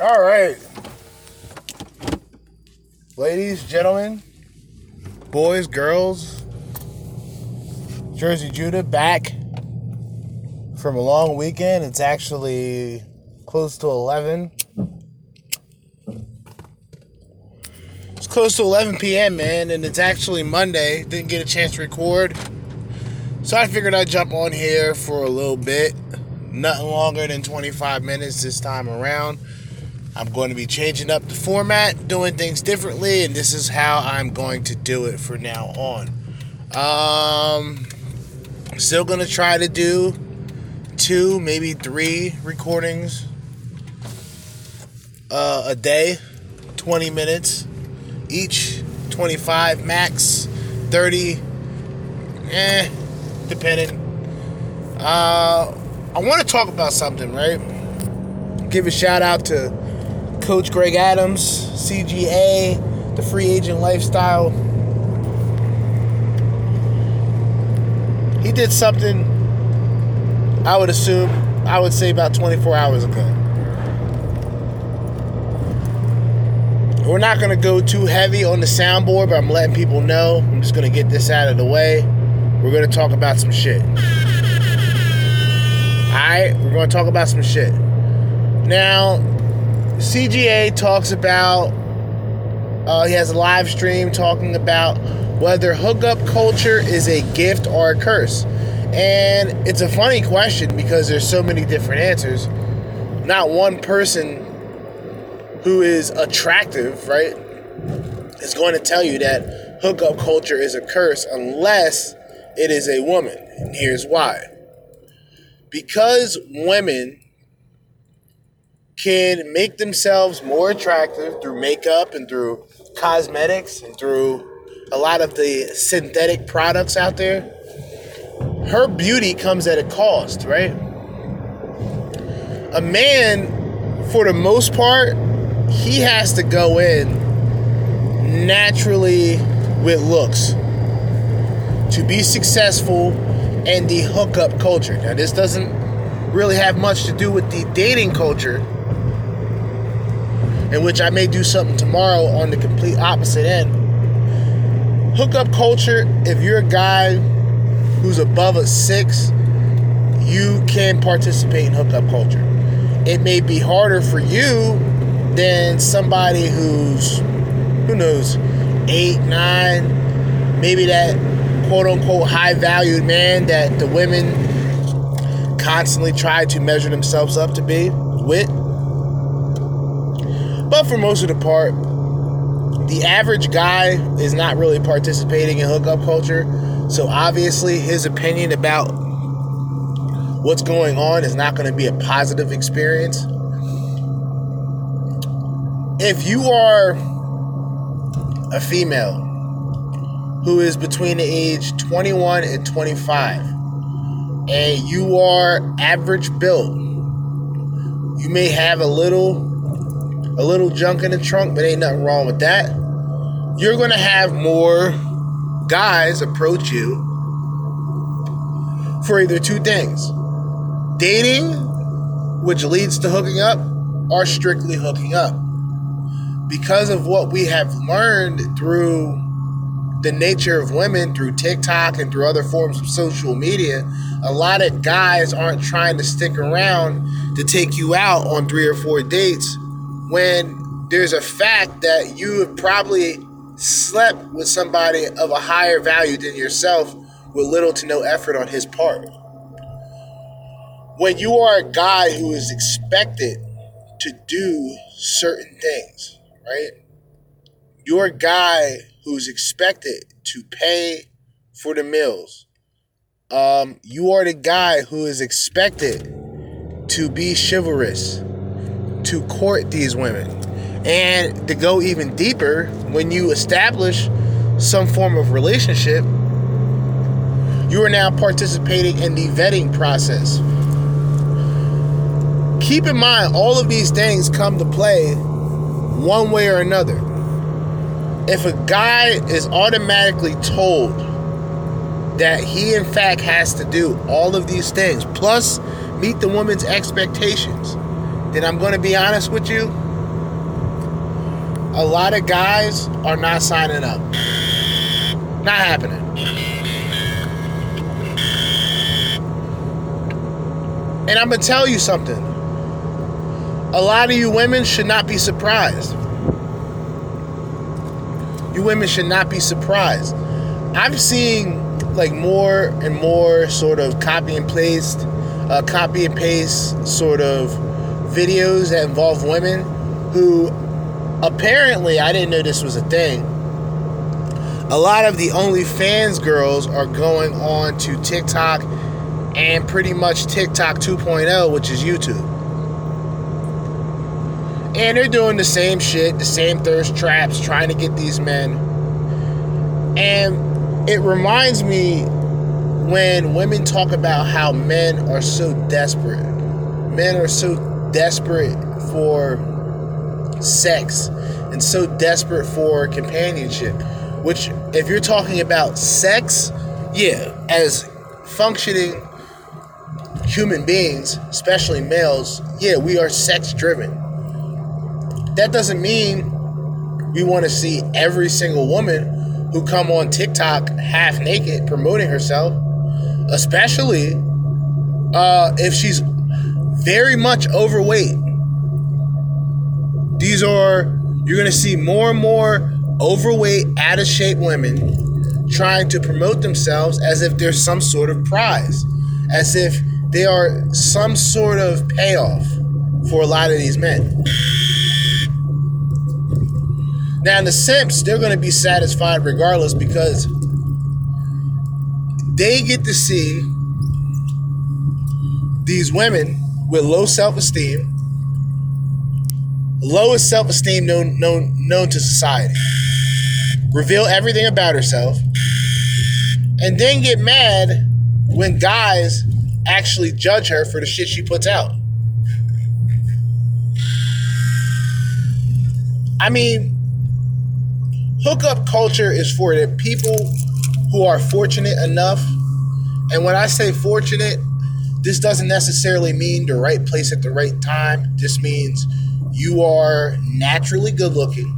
All right. Ladies, gentlemen, boys, girls, Jerzee Judah back from a long weekend. It's actually close to 11. It's close to 11 p.m., man, and it's actually Monday. Didn't get a chance to record. So I figured I'd jump on here for a little bit. Nothing longer than 25 minutes this time around. I'm going to be changing up the format, doing things differently, and this is how I'm going to do it for now on. Um, still going to try to do two, maybe three recordings uh, a day, 20 minutes each, 25 max, 30, eh, depending. Uh, I want to talk about something, right? Give a shout out to Coach Greg Adams, CGA, the free agent lifestyle. He did something, I would assume, I would say about 24 hours ago. We're not going to go too heavy on the soundboard, but I'm letting people know. I'm just going to get this out of the way. We're going to talk about some shit. Alright, we're going to talk about some shit. Now, CGA talks about, uh, he has a live stream talking about whether hookup culture is a gift or a curse. And it's a funny question because there's so many different answers. Not one person who is attractive, right, is going to tell you that hookup culture is a curse unless it is a woman. And here's why. Because women can make themselves more attractive through makeup and through cosmetics and through a lot of the synthetic products out there, her beauty comes at a cost, right? A man, for the most part, he has to go in naturally with looks to be successful in the hookup culture. Now, this doesn't really have much to do with the dating culture in which I may do something tomorrow on the complete opposite end. Hookup culture, if you're a guy who's above a six, you can participate in hookup culture. It may be harder for you than somebody who's, who knows, eight, nine, maybe that quote unquote high valued man that the women constantly try to measure themselves up to be with. But for most of the part, the average guy is not really participating in hookup culture. So obviously, his opinion about what's going on is not going to be a positive experience. If you are a female who is between the age 21 and 25 and you are average built, you may have a little a little junk in the trunk, but ain't nothing wrong with that. You're going to have more guys approach you for either two things dating, which leads to hooking up, or strictly hooking up. Because of what we have learned through the nature of women, through TikTok and through other forms of social media, a lot of guys aren't trying to stick around to take you out on three or four dates when there's a fact that you have probably slept with somebody of a higher value than yourself with little to no effort on his part. When you are a guy who is expected to do certain things, right? You're a guy who's expected to pay for the meals. Um, you are the guy who is expected to be chivalrous to court these women. And to go even deeper, when you establish some form of relationship, you are now participating in the vetting process. Keep in mind, all of these things come to play one way or another. If a guy is automatically told that he, in fact, has to do all of these things, plus meet the woman's expectations, then I'm going to be honest with you, a lot of guys are not signing up. Not happening. And I'm going to tell you something. A lot of you women should not be surprised. You women should not be surprised. I'm seeing like more and more sort of copy and paste, uh, copy and paste sort of videos that involve women who apparently I didn't know this was a thing. A lot of the OnlyFans girls are going on to TikTok and pretty much TikTok 2.0, which is YouTube. And they're doing the same shit, the same thirst traps, trying to get these men. And it reminds me when women talk about how men are so desperate. Men are so desperate for sex and so desperate for companionship. Which, if you're talking about sex, yeah, as functioning human beings, especially males, yeah, we are sex driven. That doesn't mean we want to see every single woman who come on TikTok half naked promoting herself, especially uh, if she's very much overweight. These are you're going to see more and more overweight, out of shape women trying to promote themselves as if there's some sort of prize, as if they are some sort of payoff for a lot of these men. Now, in the simps, they're going to be satisfied regardless because they get to see these women with low self esteem, lowest self esteem known, known, known to society, reveal everything about herself, and then get mad when guys actually judge her for the shit she puts out. I mean, hookup culture is for the people who are fortunate enough. And when I say fortunate, this doesn't necessarily mean the right place at the right time. This means you are naturally good looking.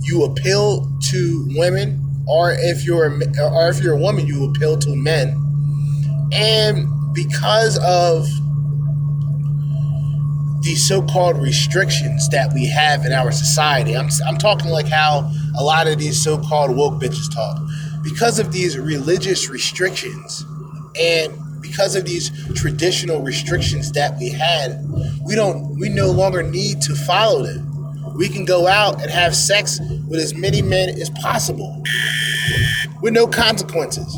You appeal to women, or if you're or if you're a woman, you appeal to men and because of the so-called restrictions that we have in our society, I'm, I'm talking like how a lot of these so-called woke bitches talk. Because of these religious restrictions and because of these traditional restrictions that we had, we don't we no longer need to follow them. We can go out and have sex with as many men as possible with no consequences.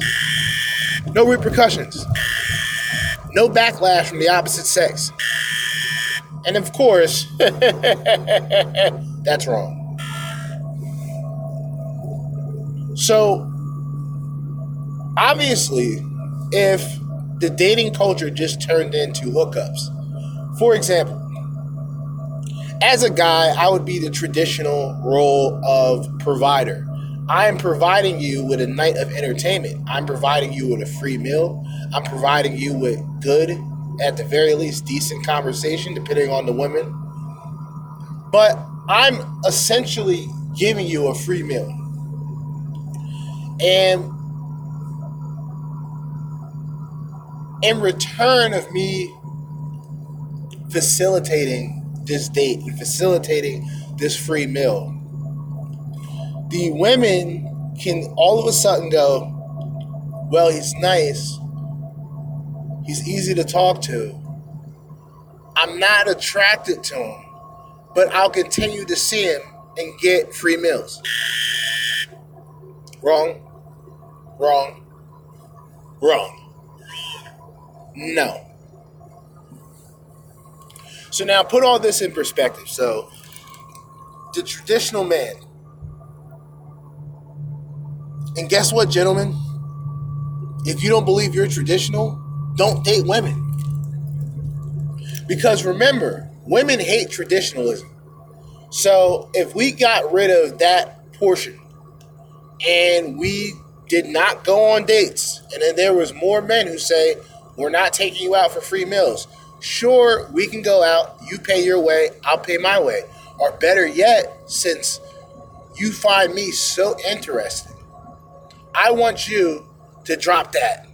No repercussions. No backlash from the opposite sex. And of course, that's wrong. So, obviously, if the dating culture just turned into hookups, for example, as a guy, I would be the traditional role of provider. I am providing you with a night of entertainment. I'm providing you with a free meal. I'm providing you with good, at the very least, decent conversation, depending on the women. But I'm essentially giving you a free meal. And in return of me facilitating this date and facilitating this free meal, the women can all of a sudden go, well, he's nice. He's easy to talk to. I'm not attracted to him, but I'll continue to see him and get free meals. Wrong. Wrong. Wrong. No. So now put all this in perspective. So the traditional man and guess what, gentlemen? If you don't believe you're traditional, don't date women. Because remember, women hate traditionalism. So if we got rid of that portion and we did not go on dates, and then there was more men who say, we're not taking you out for free meals. Sure, we can go out, you pay your way, I'll pay my way. Or better yet, since you find me so interesting, I want you to drop that.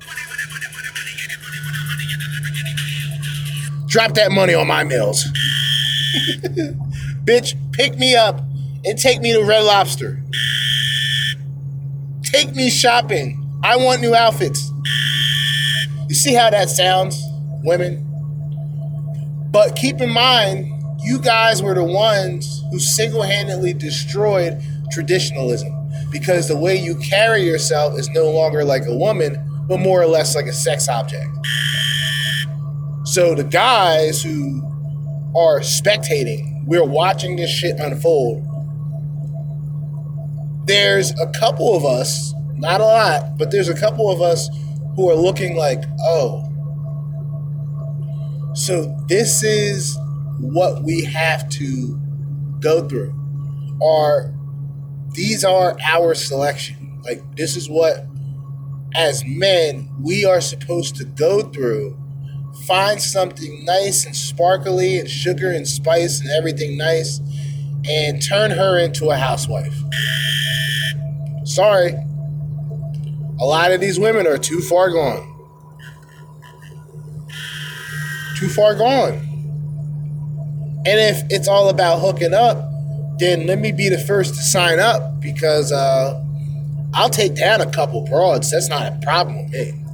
Drop that money on my meals. Bitch, pick me up and take me to Red Lobster. Take me shopping. I want new outfits. You see how that sounds, women? But keep in mind, you guys were the ones who single handedly destroyed traditionalism because the way you carry yourself is no longer like a woman, but more or less like a sex object. So the guys who are spectating, we're watching this shit unfold. There's a couple of us, not a lot, but there's a couple of us who are looking like, oh, so this is what we have to go through. Are these are our selection. Like this is what as men we are supposed to go through. Find something nice and sparkly and sugar and spice and everything nice and turn her into a housewife. Sorry. A lot of these women are too far gone. Too far gone. And if it's all about hooking up, then let me be the first to sign up because uh, I'll take down a couple broads. That's not a problem with me.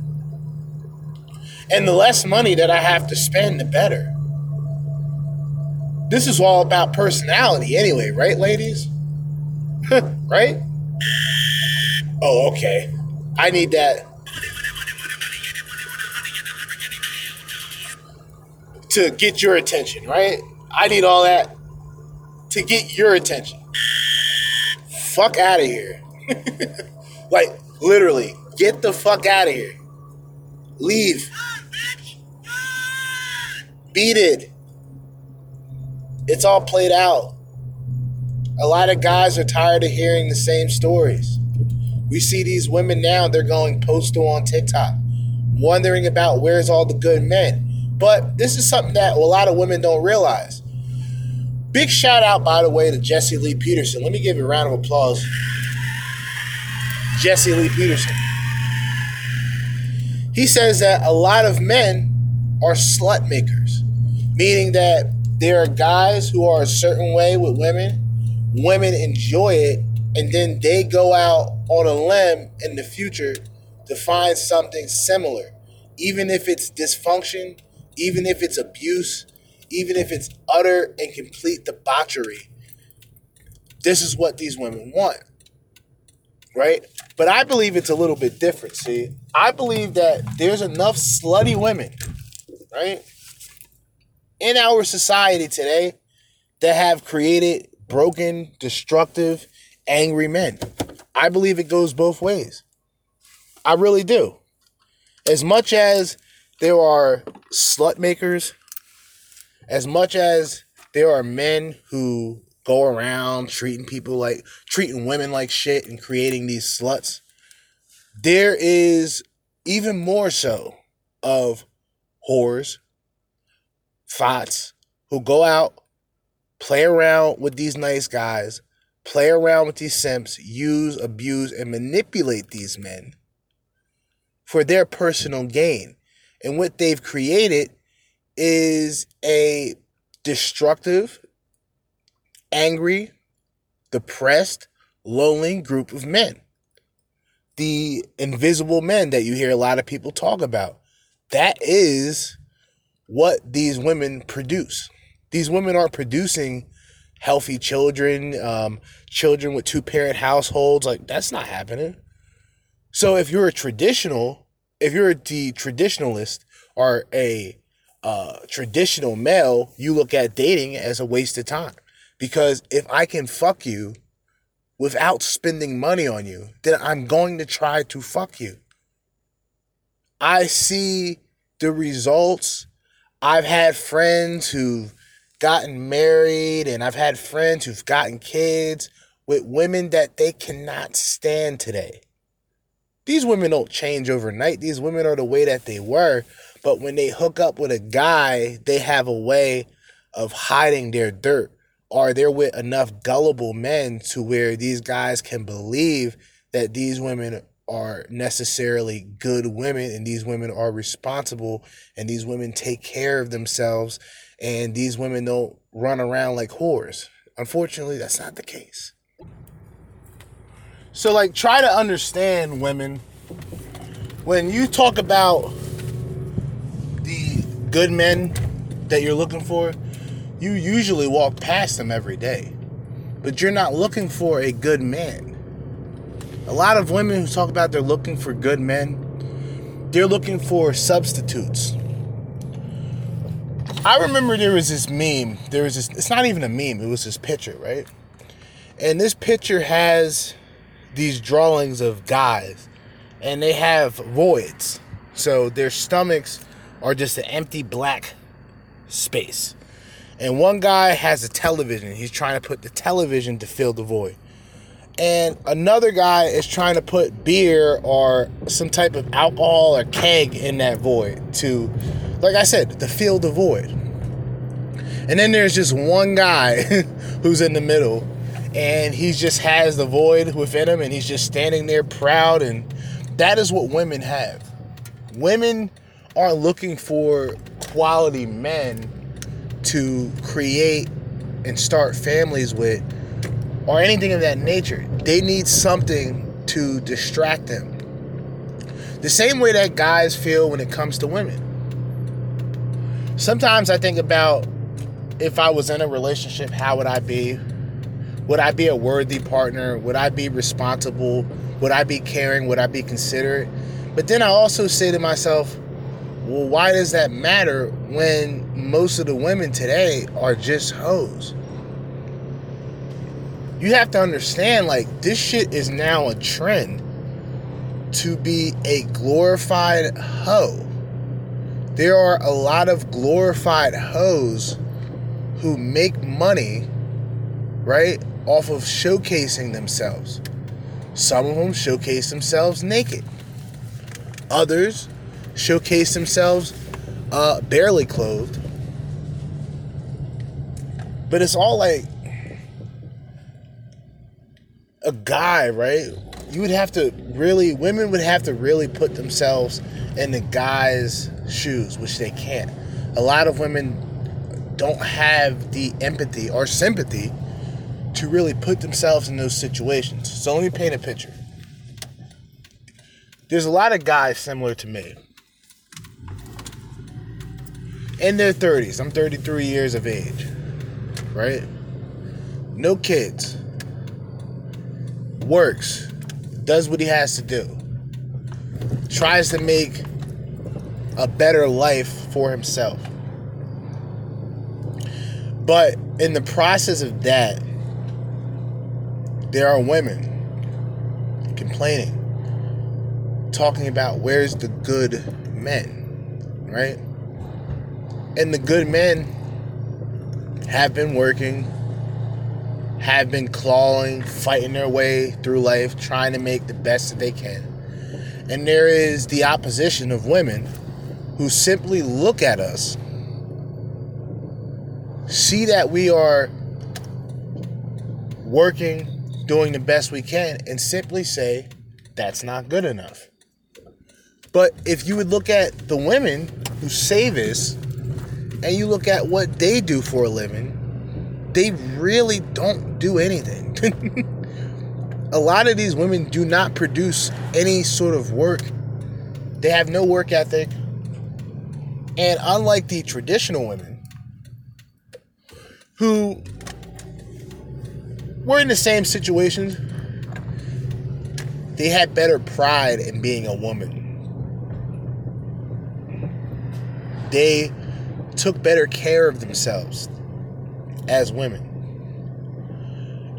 And the less money that I have to spend, the better. This is all about personality anyway, right, ladies? right? Oh, okay. I need that. To get your attention, right? I need all that to get your attention. Fuck out of here. like, literally, get the fuck out of here. Leave. Beat it. It's all played out. A lot of guys are tired of hearing the same stories. We see these women now, they're going postal on TikTok, wondering about where's all the good men. But this is something that a lot of women don't realize. Big shout out, by the way, to Jesse Lee Peterson. Let me give you a round of applause. Jesse Lee Peterson. He says that a lot of men are slut makers, meaning that there are guys who are a certain way with women, women enjoy it, and then they go out on a limb in the future to find something similar, even if it's dysfunction, even if it's abuse, even if it's utter and complete debauchery, this is what these women want. Right? But I believe it's a little bit different. See, I believe that there's enough slutty women, right, in our society today that have created broken, destructive, angry men. I believe it goes both ways. I really do. As much as there are slut makers as much as there are men who go around treating people like treating women like shit and creating these sluts, there is even more so of whores, thoughts who go out, play around with these nice guys, play around with these simps, use, abuse, and manipulate these men for their personal gain. And what they've created is a destructive, angry, depressed, lonely group of men. The invisible men that you hear a lot of people talk about. That is what these women produce. These women aren't producing healthy children, um, children with two parent households. Like, that's not happening. So, if you're a traditional, if you're a the traditionalist or a uh, traditional male, you look at dating as a waste of time. Because if I can fuck you without spending money on you, then I'm going to try to fuck you. I see the results. I've had friends who've gotten married, and I've had friends who've gotten kids with women that they cannot stand today. These women don't change overnight. These women are the way that they were. But when they hook up with a guy, they have a way of hiding their dirt are there with enough gullible men to where these guys can believe that these women are necessarily good women and these women are responsible and these women take care of themselves and these women don't run around like whores. Unfortunately, that's not the case. So, like, try to understand women when you talk about the good men that you're looking for, you usually walk past them every day. But you're not looking for a good man. A lot of women who talk about they're looking for good men, they're looking for substitutes. I remember there was this meme. There was this, it's not even a meme, it was this picture, right? And this picture has these drawings of guys, and they have voids. So their stomachs are just an empty black space. And one guy has a television. He's trying to put the television to fill the void and another guy is trying to put beer or some type of alcohol or keg in that void to like i said to fill the void. And then there's just one guy who's in the middle and he just has the void within him and he's just standing there proud and that is what women have. Women are looking for quality men to create and start families with or anything of that nature. They need something to distract them. The same way that guys feel when it comes to women. Sometimes I think about if I was in a relationship, how would I be? Would I be a worthy partner? Would I be responsible? Would I be caring? Would I be considerate? But then I also say to myself, well, why does that matter when most of the women today are just hoes? You have to understand like this shit is now a trend to be a glorified hoe. There are a lot of glorified hoes who make money, right, off of showcasing themselves. Some of them showcase themselves naked. Others showcase themselves uh, barely clothed. But it's all like a guy, right? You would have to really, women would have to really put themselves in the guy's shoes, which they can't. A lot of women don't have the empathy or sympathy to really put themselves in those situations. So let me paint a picture. There's a lot of guys similar to me in their 30s. I'm 33 years of age, right? No kids works, does what he has to do, tries to make a better life for himself. But in the process of that, there are women complaining, talking about where's the good men, right? And the good men have been working have been clawing, fighting their way through life, trying to make the best that they can. And there is the opposition of women who simply look at us, see that we are working, doing the best we can, and simply say, that's not good enough. But if you would look at the women who say this, and you look at what they do for a living, they really don't do anything. a lot of these women do not produce any sort of work. They have no work ethic. And unlike the traditional women who were in the same situations, they had better pride in being a woman. They took better care of themselves as women.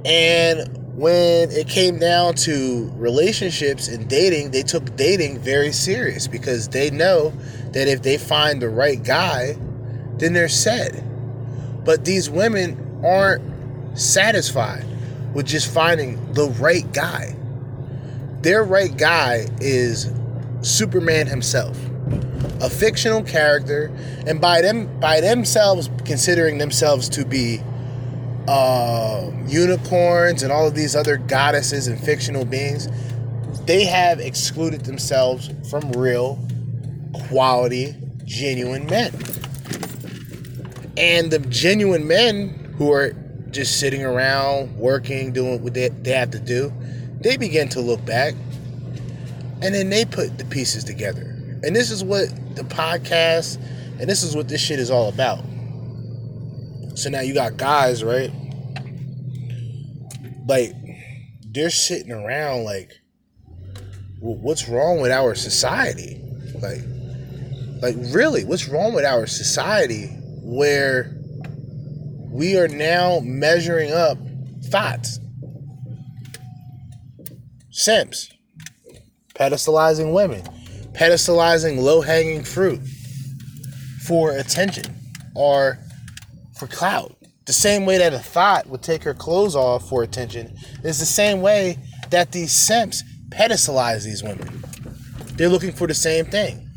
And when it came down to relationships and dating, they took dating very serious because they know that if they find the right guy, then they're set. But these women aren't satisfied with just finding the right guy. Their right guy is Superman himself a fictional character, and by them by themselves considering themselves to be uh, unicorns and all of these other goddesses and fictional beings, they have excluded themselves from real, quality, genuine men. And the genuine men who are just sitting around working, doing what they, they have to do, they begin to look back and then they put the pieces together. And this is what the podcast and this is what this shit is all about. So now you got guys, right? Like, they're sitting around like, what's wrong with our society? Like, like really, what's wrong with our society where we are now measuring up thoughts, simps, pedestalizing women, pedestalizing low hanging fruit for attention or for clout. The same way that a thought would take her clothes off for attention is the same way that these simps pedestalize these women. They're looking for the same thing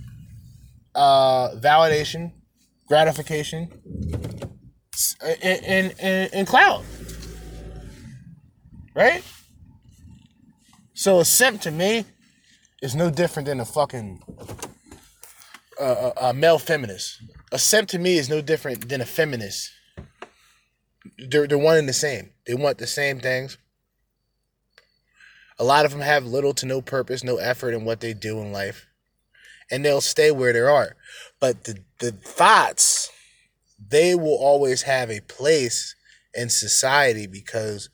uh, validation, gratification, and, and, and clout. Right? So a simp to me is no different than a fucking uh, a, a male feminist. A simp to me is no different than a feminist. They're, they're one and the same. They want the same things. A lot of them have little to no purpose, no effort in what they do in life. And they'll stay where they are. But the, the thoughts, they will always have a place in society because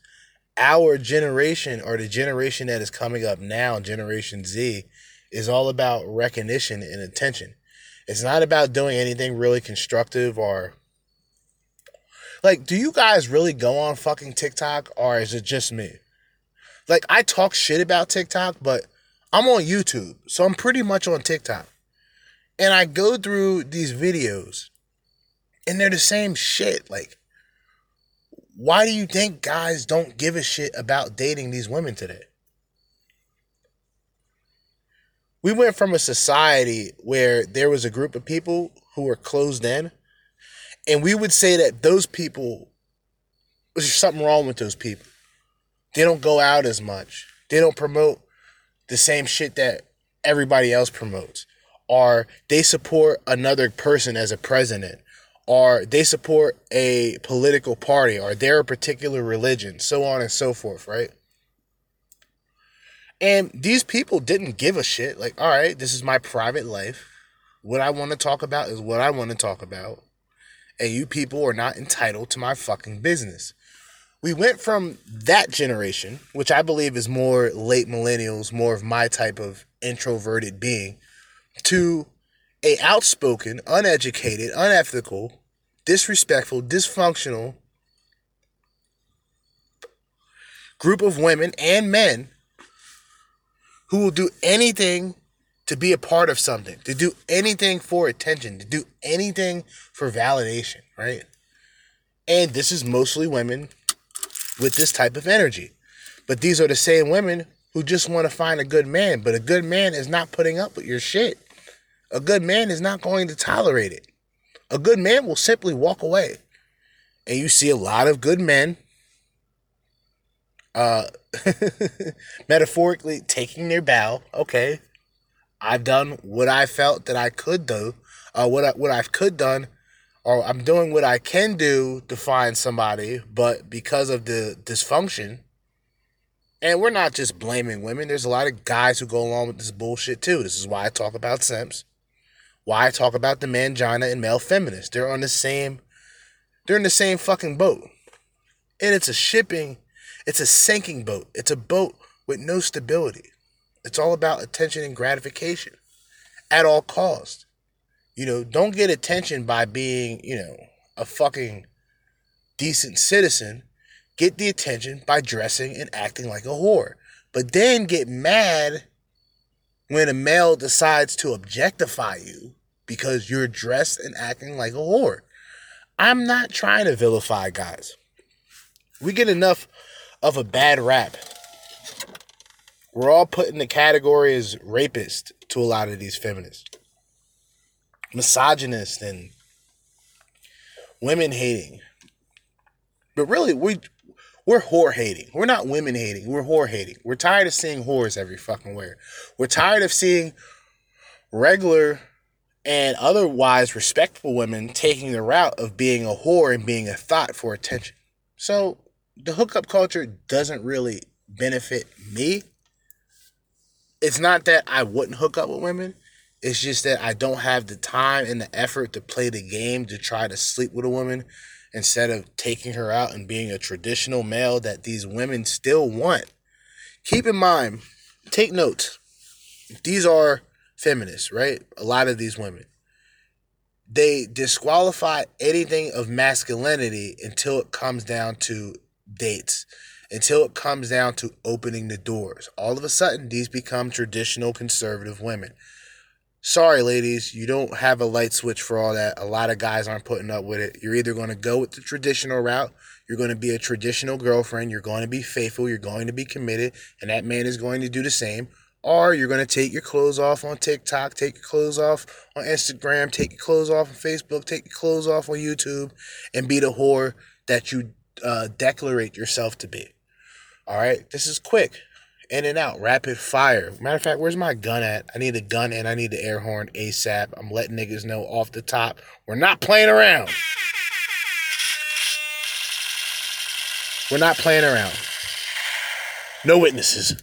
our generation or the generation that is coming up now, Generation Z, is all about recognition and attention. It's not about doing anything really constructive or like do you guys really go on fucking TikTok or is it just me? Like I talk shit about TikTok, but I'm on YouTube, so I'm pretty much on TikTok. And I go through these videos and they're the same shit. Like why do you think guys don't give a shit about dating these women today? we went from a society where there was a group of people who were closed in, and we would say that those people, there's something wrong with those people. They don't go out as much. They don't promote the same shit that everybody else promotes. Or they support another person as a president. Or they support a political party or their particular religion, so on and so forth, right? And these people didn't give a shit. Like, all right, this is my private life. What I want to talk about is what I want to talk about. And you people are not entitled to my fucking business. We went from that generation, which I believe is more late millennials, more of my type of introverted being, to a outspoken, uneducated, unethical, disrespectful, dysfunctional group of women and men who will do anything to be a part of something, to do anything for attention, to do anything for validation, right? And this is mostly women with this type of energy. But these are the same women who just want to find a good man. But a good man is not putting up with your shit. A good man is not going to tolerate it. A good man will simply walk away. And you see a lot of good men uh, metaphorically taking their bow. Okay, I've done what I felt that I could do, uh, what I, what I've could done, or I'm doing what I can do to find somebody, but because of the dysfunction, and we're not just blaming women. There's a lot of guys who go along with this bullshit too. This is why I talk about simps. Why I talk about the mangina and male feminists. They're on the same. They're in the same fucking boat, and it's a shipping it's a sinking boat. It's a boat with no stability. It's all about attention and gratification at all costs. You know, don't get attention by being, you know, a fucking decent citizen. Get the attention by dressing and acting like a whore. But then get mad when a male decides to objectify you because you're dressed and acting like a whore. I'm not trying to vilify guys. We get enough of a bad rap. We're all put in the category as rapist to a lot of these feminists, misogynist, and women hating. But really, we we're whore hating. We're not women hating. We're whore hating. We're tired of seeing whores every fucking where. We're tired of seeing regular and otherwise respectful women taking the route of being a whore and being a thought for attention. So the hookup culture doesn't really benefit me. It's not that I wouldn't hook up with women. It's just that I don't have the time and the effort to play the game to try to sleep with a woman instead of taking her out and being a traditional male that these women still want. Keep in mind, take notes. These are feminists, right? A lot of these women. They disqualify anything of masculinity until it comes down to dates, until it comes down to opening the doors. All of a sudden, these become traditional conservative women. Sorry, ladies, you don't have a light switch for all that. A lot of guys aren't putting up with it. You're either going to go with the traditional route, you're going to be a traditional girlfriend, you're going to be faithful, you're going to be committed, and that man is going to do the same, or you're going to take your clothes off on TikTok, take your clothes off on Instagram, take your clothes off on Facebook, take your clothes off on YouTube, and be the whore that you uh, declarate yourself to be. All right, this is quick, in and out, rapid fire. Matter of fact, where's my gun at? I need a gun and I need the air horn ASAP. I'm letting niggas know off the top. We're not playing around. We're not playing around. No witnesses.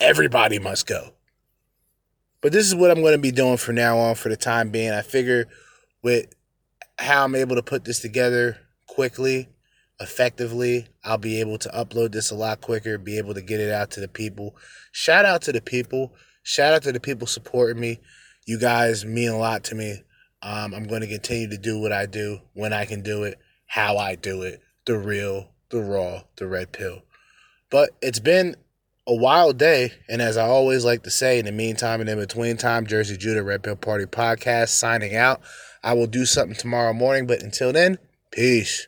Everybody must go. But this is what I'm going to be doing from now on for the time being. I figure with how I'm able to put this together quickly, effectively, I'll be able to upload this a lot quicker, be able to get it out to the people. Shout out to the people. Shout out to the people supporting me. You guys mean a lot to me. Um, I'm going to continue to do what I do when I can do it, how I do it, the real, the raw, the red pill. But it's been a wild day. And as I always like to say, in the meantime and in between time, Jerzee Judah Red Pill Party podcast signing out. I will do something tomorrow morning, but until then, peace.